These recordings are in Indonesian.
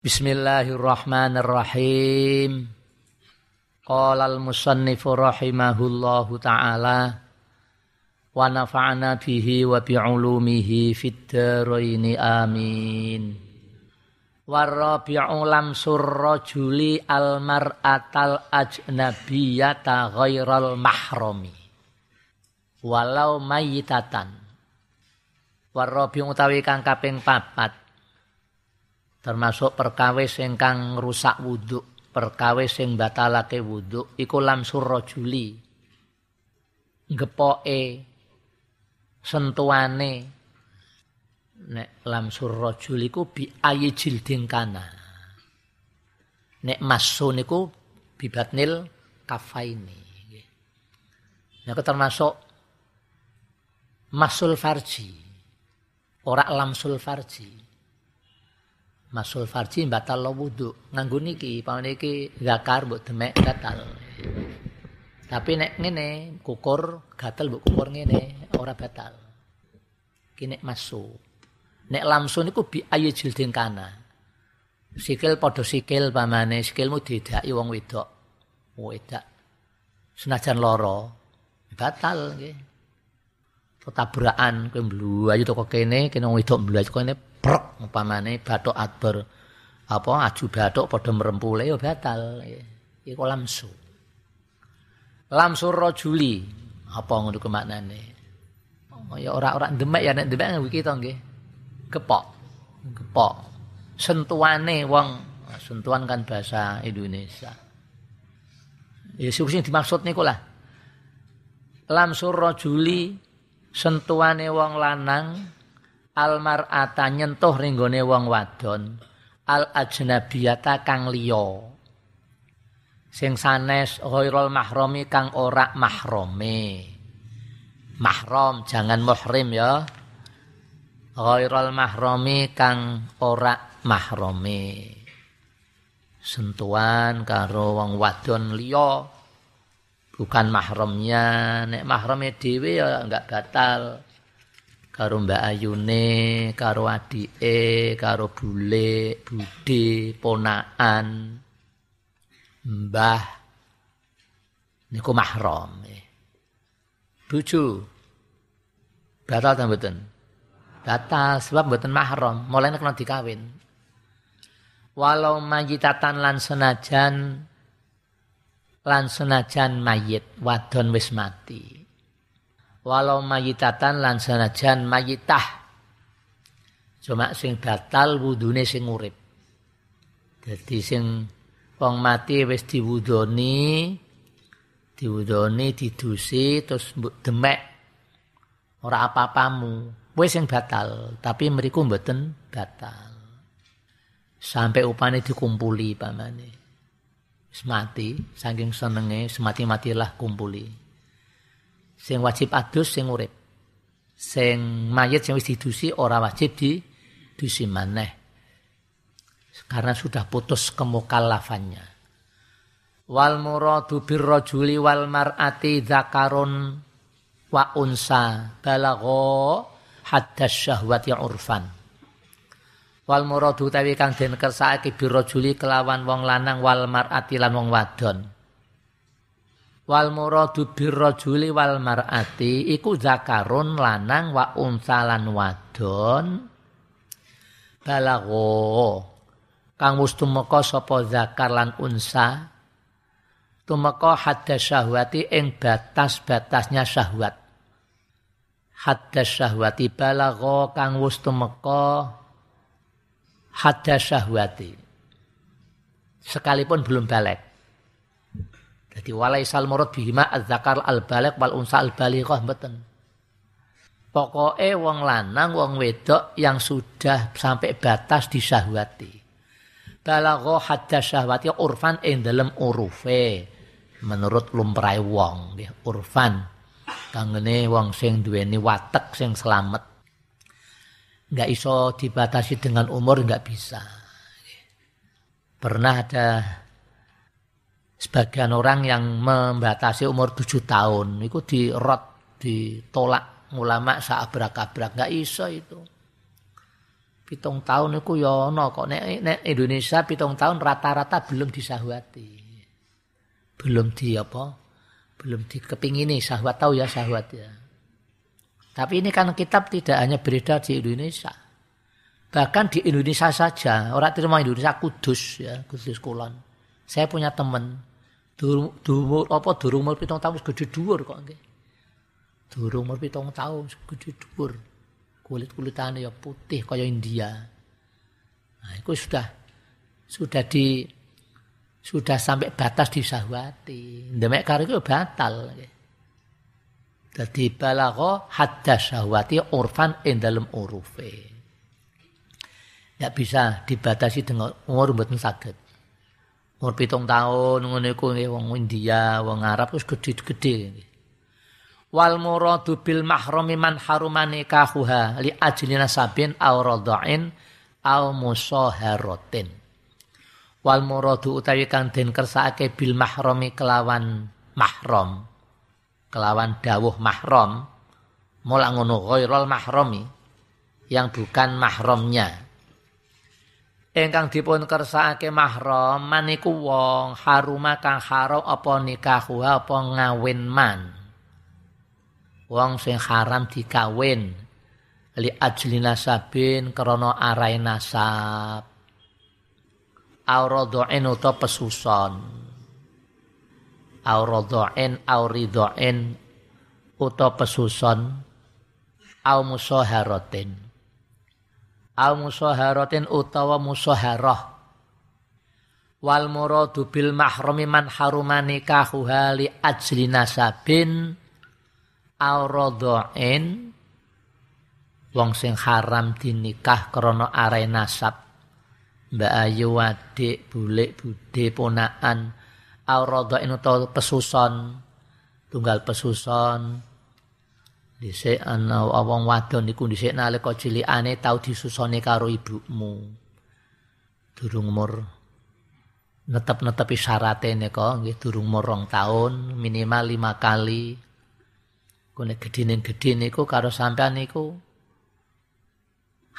Bismillahirrahmanirrahim. Qala al-musannifu rahimahullahu ta'ala wa nafa'na bihi wa bi'ulumihi fid dharain amin. Warabi'u lamsur rajuli al-mar'atal ajnabiyata ghairal mahrami. Walau mayitatan. Warabi'u utawi kang kaping papat termasuk perkawis ingkang rusak wudhu perkawis sing batalake wudhu iku lamsur rajuli. Gepoke sentuhane. Nek lamsur rajul iku bi ayi jilding kana nek masun niku bibatnil kafaini. Nek termasuk masul farji. Ora lamsul farji masul farji batal lo wudu. Nganggo niki paman iki zakar mbok demek batal tapi nek ngene kukur gatel mbok kukur ngene ora batal. Kini masu. Nek lamsun niku bi ayu jildin kana sikil padha sikil pamane. Sikilmu didaki wong wedok. Wedak senajan loro batal nggih. Tabrakan kowe mlayu toko kene kene wong wedok mlayu kene prek umpamane bathuk akbar apa aju bathuk padha merempule ya batal. Iku lamsu. Lamsur rajuli. Apa ngono ku maknane? Oh, ya ora-ora demek ya nek demek iki to nggih. Kepok kepok sentuhane wong. Sentuhan kan bahasa Indonesia. Ya sing dimaksud niku lah. Lamsur rajuli sentuhane wong lanang almar'ata nyentuh ringgone wong wadon al ajnabiyata kang liya. Sing sanes ghairul mahrami kang ora mahrome mahram jangan muhrim ya. Ghairul mahrami kang ora mahrome sentuhan karo wong wadon liya. Bukan mahramnya. Nek mahrame dhewe ya enggak batal karo Mbak Ayune, karo adike, karo bule, bude, ponaan, mbah niku mahram. Bojo batal ta mboten? Batal sebab mboten mahram, mulane kena dikawin. Walau majitatan lan senajan lan senajan mayit wadon wis mati walau mayitatan lan sanajan mayitah cuma sing batal wudune sing urip. Jadi sing wong mati wis diwudoni diwudoni didusi terus demek. Ora apa-apamu. Wis sing batal tapi mriku mboten batal. Sampai upane dikumpuli pamane wis mati saking senenge semati-matilah kumpuli sing wajib adus sing urip. Sing mayit sing wis didusi ora wajib didusi maneh. Karena sudah putus kemukallafannya. Wal muradu birrajuli wal mar'ati zakarun wa unsa balagha haddas syahwati urfan. Wal muradu tawi kang den kersake birrajuli kelawan wong lanang wal mar'ati lan wong wadon wal muradu birrajuli wal mar'ati iku zakarun lanang wa unsa lan wadon. Balagho kang wis tumeka sapa zakar lan unsa? Tumeka hadda syahwati ing batas-batasnya syahwat. Hadda syahwati balagho kang wis tumeka hadda syahwati. Sekalipun belum balik jadi walaisal murad bihima az-zakar al-baligh wal unsa al-balighah mboten. Pokoke wong lanang wong wedok yang sudah sampai batas disahwati. Balagha hadda syahwati urfan ing urufe. Menurut lumrahe wong nggih urfan. Kangene wong sing duweni watek sing selamat. Enggak iso dibatasi dengan umur enggak bisa. Pernah ada sebagian orang yang membatasi umur tujuh tahun itu dirot ditolak ulama saabrak-abrak nggak iso itu Pitung tahun itu ya ana kok nek, nek Indonesia pitung tahun rata-rata belum disahwati. Belum di apa? Belum dikepingini sahwat tahu ya sahwat ya. Tapi ini kan kitab tidak hanya beredar di Indonesia. Bahkan di Indonesia saja, orang terima Indonesia Kudus ya, Kudus Kulon. Saya punya teman durung apa durung umur pitung tahun gede dhuwur kok nggih. Durung umur pitung tahun gede dhuwur kulit kulitane ya putih kaya India. Nah, itu sudah sudah di sudah sampai batas disahwati. Demek karo itu batal. Jadi balagha hadda syahwati urfan ing dalem urufe. Tidak bisa dibatasi dengan umur mboten saged. Umur pitung tahun ngono iku wong India, wong Arab wis gede-gede wal muradu bil mahrami man harumani kahuha li ajli nasabin aw radha'in aw musaharatin wal muradu utawi kang den kersake bil mahrami kelawan mahram kelawan dawuh mahram mula ngono ghairul mahrami yang bukan mahramnya ingkang dipun kersake mahram maniku wong haruma kang haram apa nikahuha apa ngawin man. Wong sing haram dikawin. Li ajli nasabin krana arai nasab. Auradhain uta pesuson. Auradhain auridhain uta pesuson. Au musaharatin au musaharatin utawa musaharah wal muradu bil mahrami man harumani kahuha li ajli nasabin auradhain wong sing haram dinikah krana are nasab. Mbak Ayu adik bulik bude ponakan auradhain utawa pesuson. Tunggal pesuson dhisik ana wong wadon niku dhisik nalika cilikane tau disusoni karo ibumu durung umur netep-netepi syarate nika nggih durung umur rong taun minimal lima kali Kone gedine-gede niku karo sampean niku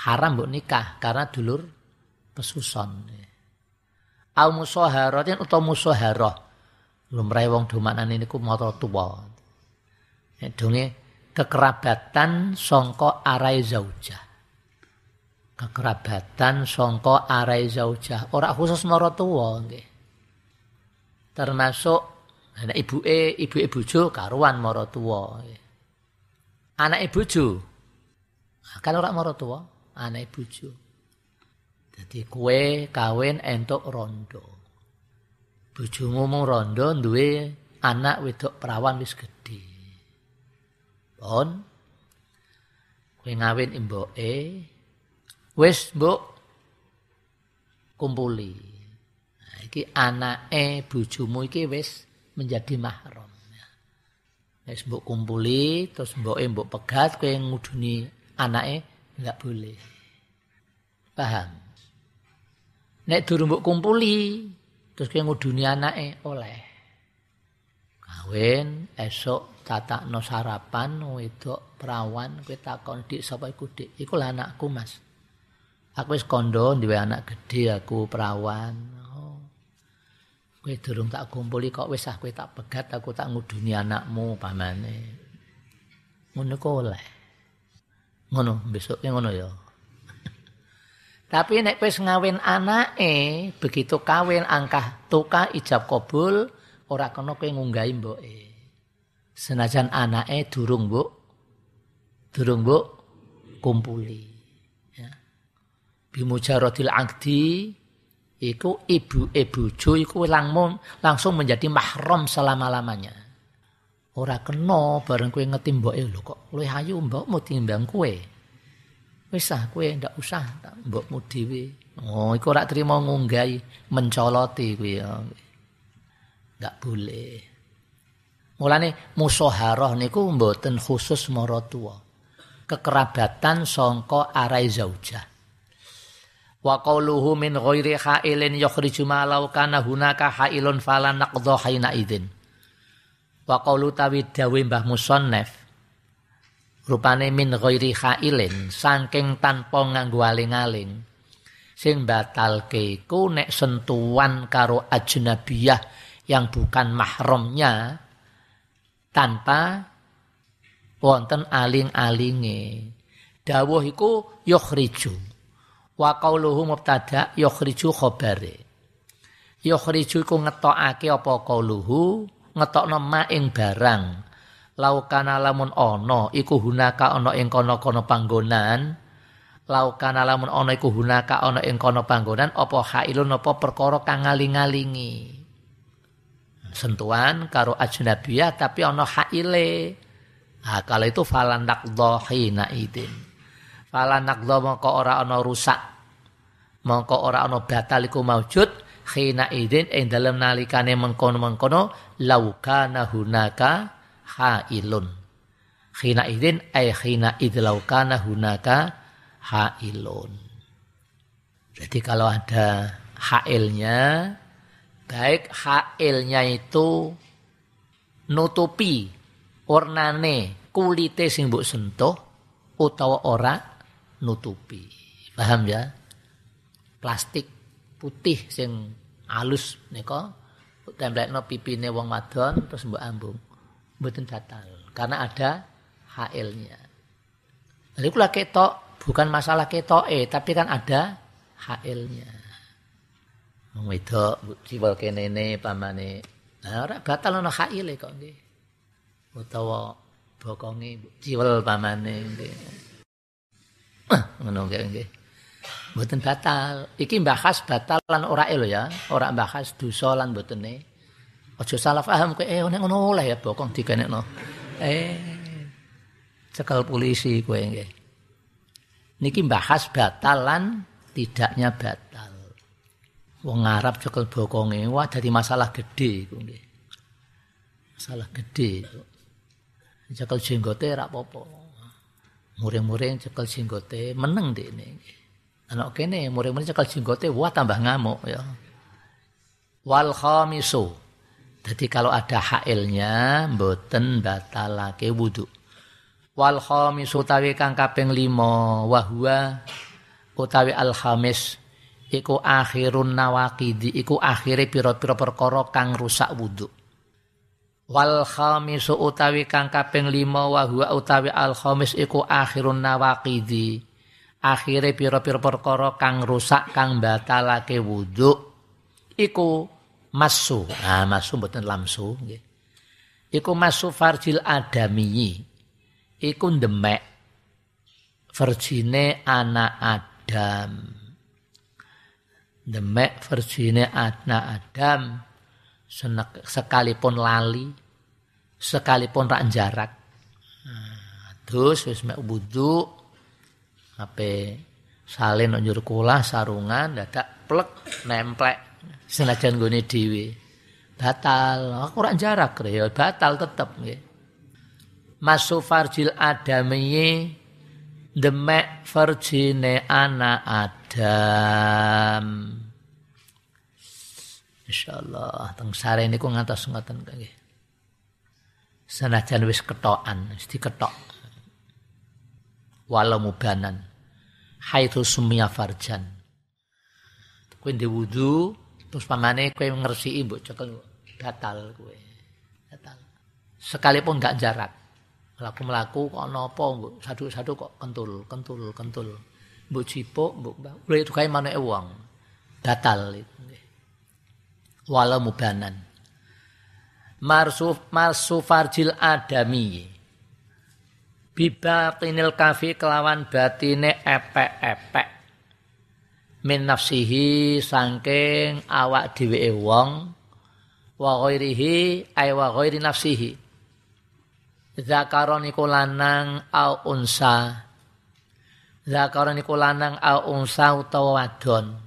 haram mbok nikah karena dulur pesuson. Au musaharatin utawa musaharah. Lumrahe wong domanan niku mata tuwa. Donge kekerabatan songko arai zaujah. Kekerabatan songko arai zaujah. Ora khusus tuwa nggih. Termasuk anak ibuke, ibuke bojo karuan mara tuwa. anak bojo. Nah, kalau ora tua, anak bojo. Jadi kue kawin entuk rondo. Bojomu mung rondo duwe anak wedok perawan wis gedhe. Pon kue ngawin imboke wis mbok kumpuli. Nah, iki anake bojomu iki wis menjadi mahram. Wis mbok kumpuli terus mboke mbok pegat kowe nguduni anake enggak boleh. Paham? Nek durung mbok kumpuli terus kowe nguduni anake oleh. Kawin esok tatakno sarapan wedok perawan kowe takon dik sapa iku dik? Iku lah anakku Mas. Aku wis kondo duwe anak gede aku perawan. Kowe durung tak kumpuli kok wis ah tak pegat aku tak nguduni anakmu pamane. Ngono kok oleh. Ngono besok ngono ya. Tapi nek wis ngawin anake, begitu kawin angkah tuka ijab kabul ora kena kowe ngunggahi mboke. Senajan anake durung mbok durung mbok kumpuli. Ya. Bimujaradil aqdi iku ibu ibu bojo iku langsung langsung menjadi mahram selama-lamanya. Ora kena bareng kowe ngeti mboke lho kok luwih ayu mbokmu timbang kowe. Wis ah kowe ndak usah tak mbokmu dhewe. Oh iku ora trimo ngunggahi mencoloti kuwi ya. Enggak boleh. Mulane musaharah niku mboten khusus maratuwa. Kekerabatan sangka arai zaujah wa qawluhu min ghairi hailin yukhriju ma law kana hunaka hailun fala naqdha haina idzin wa qawlu tawi dawe Mbah Musannaf rupane min ghairi khailin saking tanpa nganggo aling-aling sing batalke iku nek sentuhan karo ajnabiyah yang bukan mahramnya tanpa wonten aling-alinge. Dawuh iku yukhriju. Wa qauluhu mubtada yukhriju khabare. Yukhriju iku ngetokake apa qauluhu? Ngetokno ma ing barang. Laukana lamun ono iku hunaka ono ing kono-kono panggonan. Laukana lamun ono iku hunaka ono ing kono panggonan apa hailun apa perkara kang ngaling-ngalingi sentuhan karo ajnabiyah tapi ono haile nah, kalau itu falan hina idin falan nakdho mongko ora ono rusak mongko ora ono batal iku maujud hina idin ing dalem nalikane mengkono-mengkono laukana hunaka hailun. Khina idin ay khina idlaukana hunaka hailun. Jadi kalau ada hailnya, baik hailnya itu nutupi warnane kulite sing mbok sentuh utawa ora nutupi. Paham ya? Plastik putih sing alus nika templekno pipine wong wadon terus mbok ambung mboten batal karena ada HL-nya. Jadi kula ketok bukan masalah ketok eh tapi kan ada HL-nya. Wong wedok jiwal kene ne pamane. Nah ora batal ana HL e kok nggih. Utawa bokonge jiwal pamane nggih. Ngono nggih. Mboten batal. Iki bahas batal lan ora lho ya. Ora bahas dosa lan mbotene Aja salah paham kowe eh ngono oleh ya bokong dikenekno. Eh cekal polisi kowe nggih. Niki bahas batalan tidaknya batal. Wong Arab cekel bokonge wah dadi masalah gede iku. Masalah gede. Cekel jenggote ora apa-apa. Muring-muring cekel jenggote meneng dekne. Anak kene muring-muring cekel jenggote wah tambah ngamuk ya. Wal khamisu jadi kalau ada hailnya mboten batalake wudu. Wal khamis utawi kang kaping 5 wa utawi al khamis iku akhirun nawaqidi iku akhire pira-pira perkara kang rusak wudu. Wal khamis utawi kang kaping 5 wa utawi al khamis iku akhirun nawaqidi akhire pira-pira perkara kang rusak kang batalake wudu iku masu. Nah, masu mboten lamsu nggih. Iku masu farjil adami. Iku demek verjine anak Adam. Demek verjine anak Adam sekalipun lali, sekalipun rak jarak. Nah, terus wis mek wudu ape salin njur kula sarungan dadak plek nemplek senajan gone dhewe. Batal. Aku ora jarak ya batal tetep nggih. Masu farjil adami demek farjine anak Adam insyaallah teng sare niku ngantos ngoten nggih senajan wis ketokan wis diketok walau mubanan haitsu sumia farjan kuwi wudu Terus pamane kowe ngresiki mbok cekel batal kowe. Batal. Sekalipun gak jarak. Laku melaku kok napa mbok sadu-sadu kok kentul, kentul, kentul. Mbok cipuk, mbok itu kae maneke wong. Batal itu. Walau mubanan. Marsuf marsu farjil adami. Bibatinil kafi kelawan batine epek-epek min nafsihi sangking awak dheweke wong wa ghairihi ay wa ghairi nafsihi zakaron iku lanang au unsa zakaron iku lanang au unsa utawa wadon.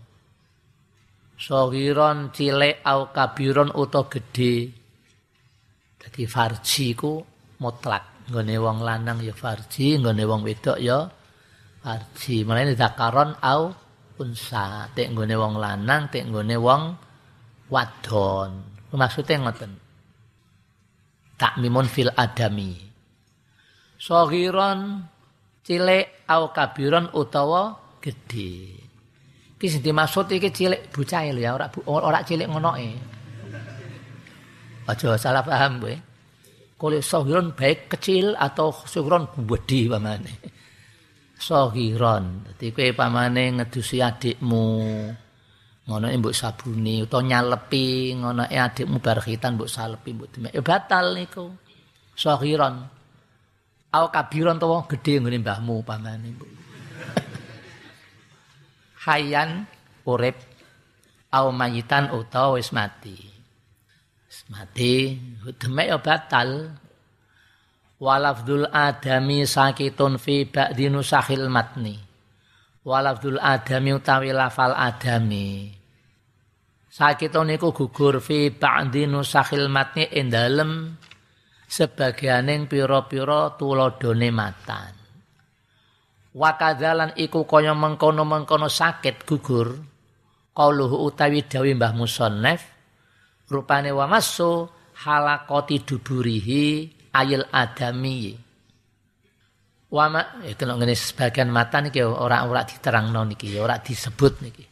Sogiron cilik au kabiron utawa gedhe. Dadi farji ku mutlak. Nggone wong lanang ya farji nggone wong wedok ya farji. Mulane zakaron au unsa. Tek nggone wong lanang tek nggone wong wadon. Maksudnya ngoten? Takmimun fil adami. Sohiron cilik au kabiron utawa gedhe. Iki sing dimaksud iki cilik bocah lho ya, ora ora cilik ngonoke. Aja salah paham kowe. Kole sohiron baik kecil atau sohiron gede pamane. Sohiron. Dadi kowe pamane ngedusi adikmu. Ngono mbok sabuni utawa nyalepi ngono adikmu bar khitan mbok salepi mbok demek. Ya batal niku. Sohiron. Au kabiron to gedhe nggone mbahmu pamane mbok. Hayan urip au mayitan utawa wis mati. mati demek ya batal walafdul adami sakitun fi ba'di nusahil matni walafdul adami utawi lafal adami sakitun iku gugur fi ba'di nusahil matni ing dalem sebagianing pira-pira tuladhane matan. Wakadzalan iku kaya mengkono-mengkono sakit gugur qauluhu utawi dawi Mbah Musannaf rupane wa masu halakoti duburihi ayil adami. Wa ma itu ngene sebagian mata niki ora ora diterangno niki ora disebut niki.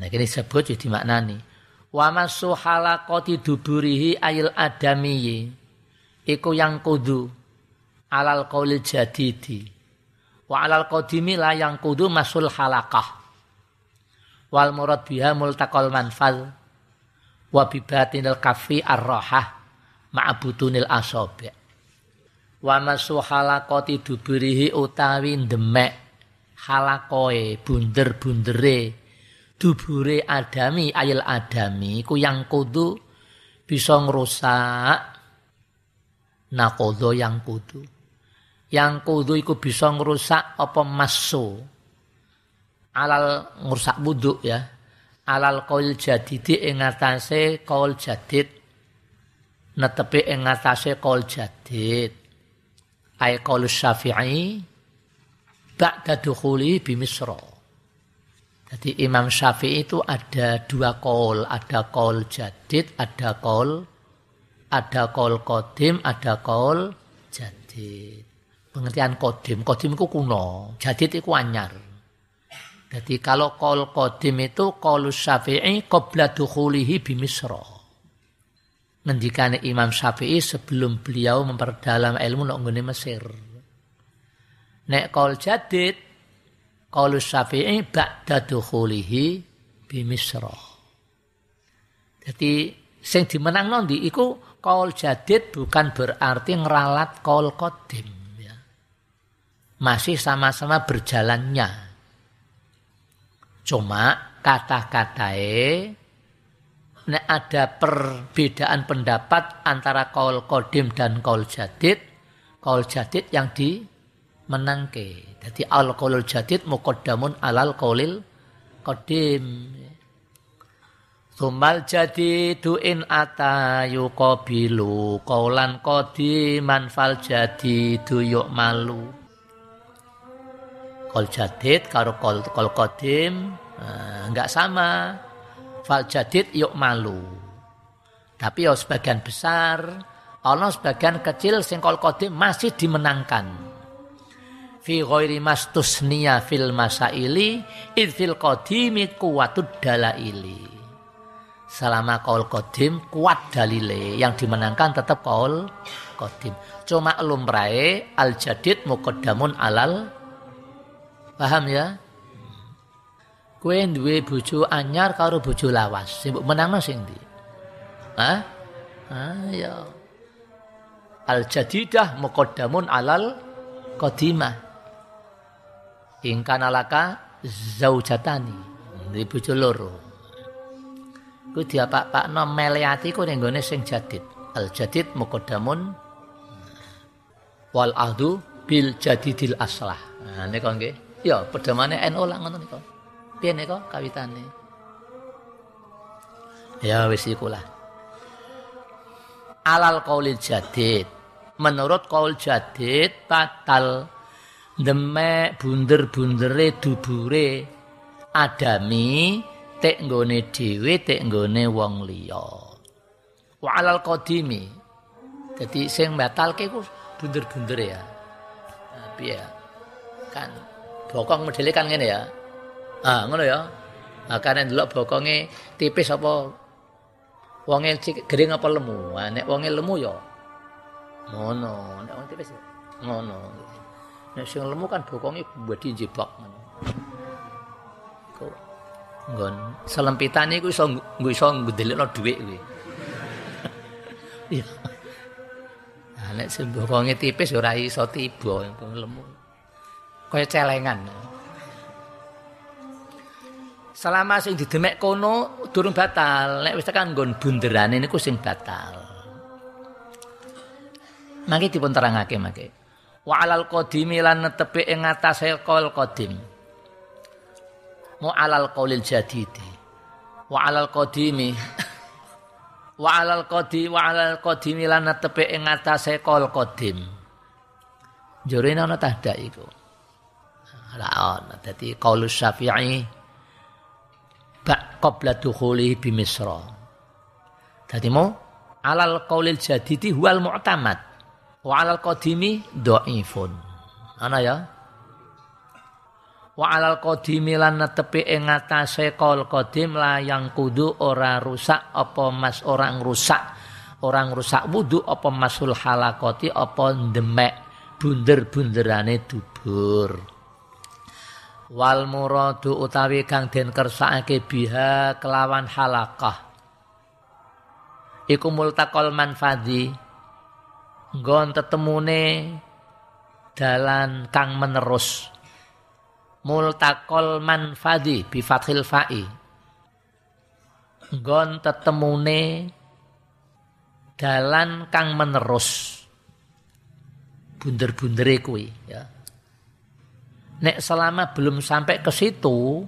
Nah kene disebut jadi maknani wa masu halakoti duburihi ayil adami iku yang kudu. Alal qaulil jadidi. Wa alal qadimi la yang kudu masul halakah wal murad biha multaqal manfal. Wa bibatinil kafi ar-rahah ma'butunil asabi wa masu halakoti duburihi utawi demek halakoe bunder-bundere. Dubure adami ayil adami ku yang kudu bisa ngerusak nakodo yang kudu. Yang kudu iku bisa ngerusak apa masu alal ngerusak buduk ya. Alal qaul jadidi ing ngatasé qaul jadid. Netepi ing ngatasé qaul jadid. Ay qaul syafi'i ba'da dukhuli bi misra. Jadi Imam Syafi'i itu ada dua qaul ada qaul jadid ada qaul ada qaul qadim ada qaul jadid pengertian qadim qadim itu kuno jadid itu anyar jadi kalau kol kodim itu kol syafi'i qabla dukhulihi bimisra. Ngendikane Imam Syafi'i sebelum beliau memperdalam ilmu nak Mesir. Nek kol jadid kol syafi'i ba'da dukhulihi bimisra. Jadi sing dimenang nondi iku kol jadid bukan berarti ngeralat kol kodim ya. Masih sama-sama berjalannya Cuma kata-katae nek ada perbedaan pendapat antara kaul kodim dan kaul jadid, kaul jadid yang dimenangke. Jadi al kaulul jadid muqaddamun alal kaulil kodim. Sumal jadidu in ata yuqabilu kaulan qadiman fal jadidu yuk malu. Kol jadid karo kol kol kodim eh, sama. Fal jadid yuk malu. Tapi ya sebagian besar Allah sebagian kecil sing kol kodim masih dimenangkan. Fi ghairi mastusniya fil masaili id fil qadimi kuwatud dalaili selama kaul kodim kuat dalile yang dimenangkan tetap kaul kodim cuma lumrae al jadid muqaddamun alal Paham ya? Kue duwe bojo anyar karo bojo lawas. Sing menangno sing? Hah? Ah ya. Al jadidah muqaddamun alal qadimah. In kana laka zaujatani. Di bojo loro. Ku diapak-pakno meleati ku ning gone sing jadid. Al jadid muqaddamun wal ahdu bil jadidil aslah. Nah nika nggih. Ya, pedamane NU lah ngono nika. Piye nika kawitane? Ya wis iku lah. Alal qaulil jadid. Menurut qaul jadid batal demek bunder-bundere dubure adami tek nggone dhewe tek nggone wong liya. Wa alal qadimi. Dadi sing batalke ku bunder-bundere ya. piye kan bokong modele kan ngene ya? Ah ngono ya? Nah, karena delok bokonge tipis apa? Wonge gering apa lemu? Nah, nek wonge lemu ya. Ngono nek wong tipis ngono. Nek sing lemu kan bokonge badi jebak ngono nggon selempitane iku iso nggo iso ngedelikno dhuwit kuwi. Iya. Nah, nek sing bokonge tipis ora iso tiba lemu. Kaya celengan. Selama sing didemek kono durung batal. Nek wis tekan nggon bunderane niku sing batal. Mangke dipun terangake mangke. Wa alal qadimi lan netepi ing ngatasé qaul qadim mu alal qaulil jadidi wa alal qadimi wa alal qadi wa alal qadimi lan netepi ing ngatasé qaul qadim jurene ana tahda iku la ana dadi qaulus syafi'i bak qabla dukhulihi bi Misra. Dadi mau alal qaulil jadidi huwal mu'tamad wa alal qadimi dhaifun. Ana ya? Wa alal qadimi lan netepi ing ngatasé qaul qadim la yang kudu ora rusak apa mas orang rusak orang rusak wudu apa masul halakoti apa demek bunder-bunderane dubur. Wal muradu utawi kang den kersakake biha kelawan halakah. Iku multaqal manfadi nggon tetemune dalan kang menerus multaqal manfadi bi fathil fa'i. Nggon tetemune dalan kang menerus. Bunder-bundere kuwi ya. Nek selama belum sampai ke situ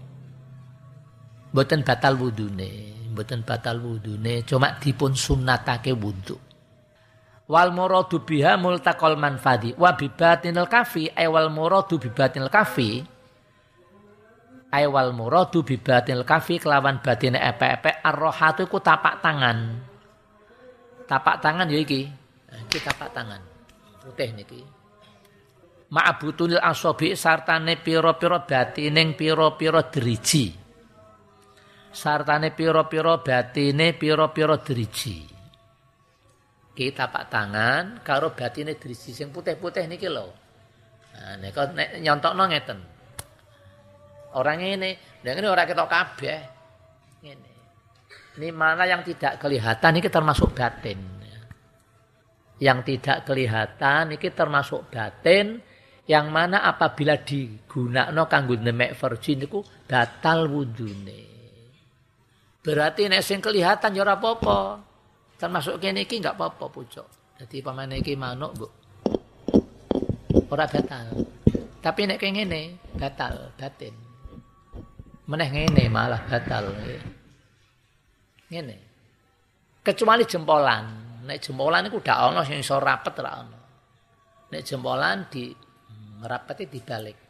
mboten batal wudune mboten batal wudune cuma dipun sunnatake wudu wal muradu biha multaqal manfadi wa bibatinil kafi ay wal muradu bibatinil kafi ay wal muradu bibatinil kafi kelawan batine epe-epe arrohatu iku tapak tangan. Tapak tangan ya iki. Iki tapak tangan. Putih niki. Ma'butunil asobi sartane piro-piro batine piro-piro driji. Sartane piro-piro batine piro-piro driji. Kita pak tangan karo batine driji sing putih-putih niki lho. Nah nek nyontokno ngeten orang ini nek ini orang ketok kabeh ngene ini mana yang tidak kelihatan ini termasuk batin yang tidak kelihatan ini termasuk batin yang mana apabila digunakno kanggo nemek virgin iku batal wudune. Berarti nek sing kelihatan ya ora apa-apa. Termasuk kene iki enggak apa-apa pucuk. Dadi pamane iki manuk, Bu. Ora batal. Tapi nek kene ngene batal batin. Meneh ngene malah batal. Ngene. Kecuali jempolan. Nek jempolan iku dak ana sing iso rapet ra ana. Nek jempolan di ngrapeti dibalik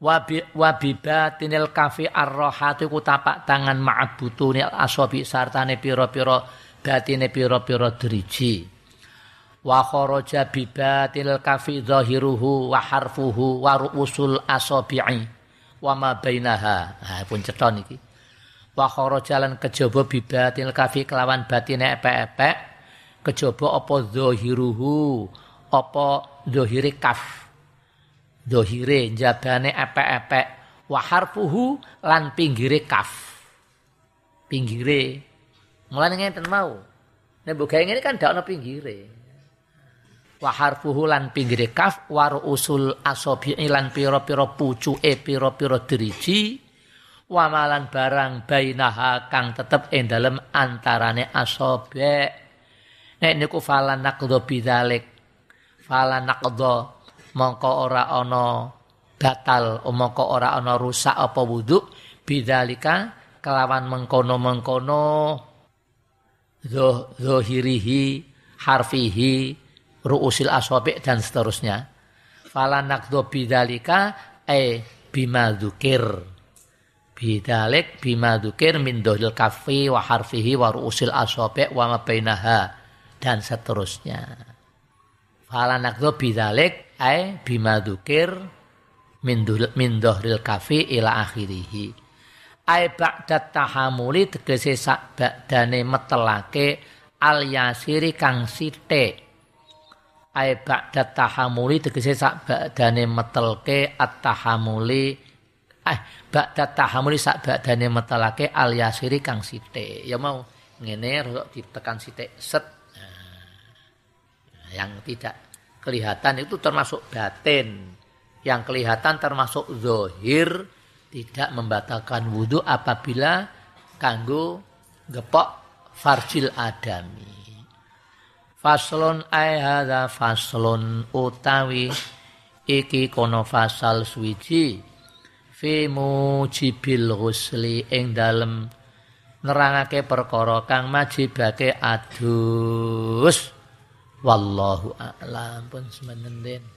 wabibatinil kafi arrohati ku tapak tangan ma'abutunil asobi sartane piro-piro batine piro-piro driji wa kharaja bibatinil kafi zahiruhu wa harfuhu wa ru'usul asobi'i wa ma bainaha. Nah pun ceton iki. Wa kharaja lan kejaba bibatinil kafi kelawan batine epek-epek kejaba apa zahiruhu apa zahire kaf dohire jabane epek-epek. Wa harfuhu lan pinggire kaf. Pinggire. Mulane ngenten mau. Nek mbok gawe ngene kan ndak ana pinggire wa harfuhu lan pinggire kaf war usul asabi'i lan pira-pira pucuke pira-pira driji. Wa barang bainaha kang tetep ing dalem antarane asabi nek niku falan naqdo bidzalik. Falan naqdo mongko ora ana batal mongko ora ana rusak apa wudu bidzalika kelawan mengkono-mengkono. Zahirihi harfihi ruusil aswabi dan seterusnya fala naqdu bidzalika e bima dzukir bidalik bima dzukir min dohil kafi wa harfihi wa ruusil aswabi wa ma bainaha dan seterusnya Fala nakdo bidzalik ai bima dzukir min min dhahril kafi ila akhirih. Ai ba'da tahamuli tegese sak badane metelake al yasiri kang sithik. Ai ba'da tahamuli tegese sak badane metelke at tahamuli eh ba'da tahamuli sak badane metelake al yasiri kang sithik. Ya mau ngene rodok ditekan sithik set yang tidak kelihatan itu termasuk batin. Yang kelihatan termasuk zohir tidak membatalkan wudhu apabila kanggo gepok farjil adami. Faslon ayhada faslon utawi iki kono fasal suwiji. Fi mujibil ghusli ing dalem nerangake perkara kang majibake adus. Wallahu a'lam. Pun semenenden.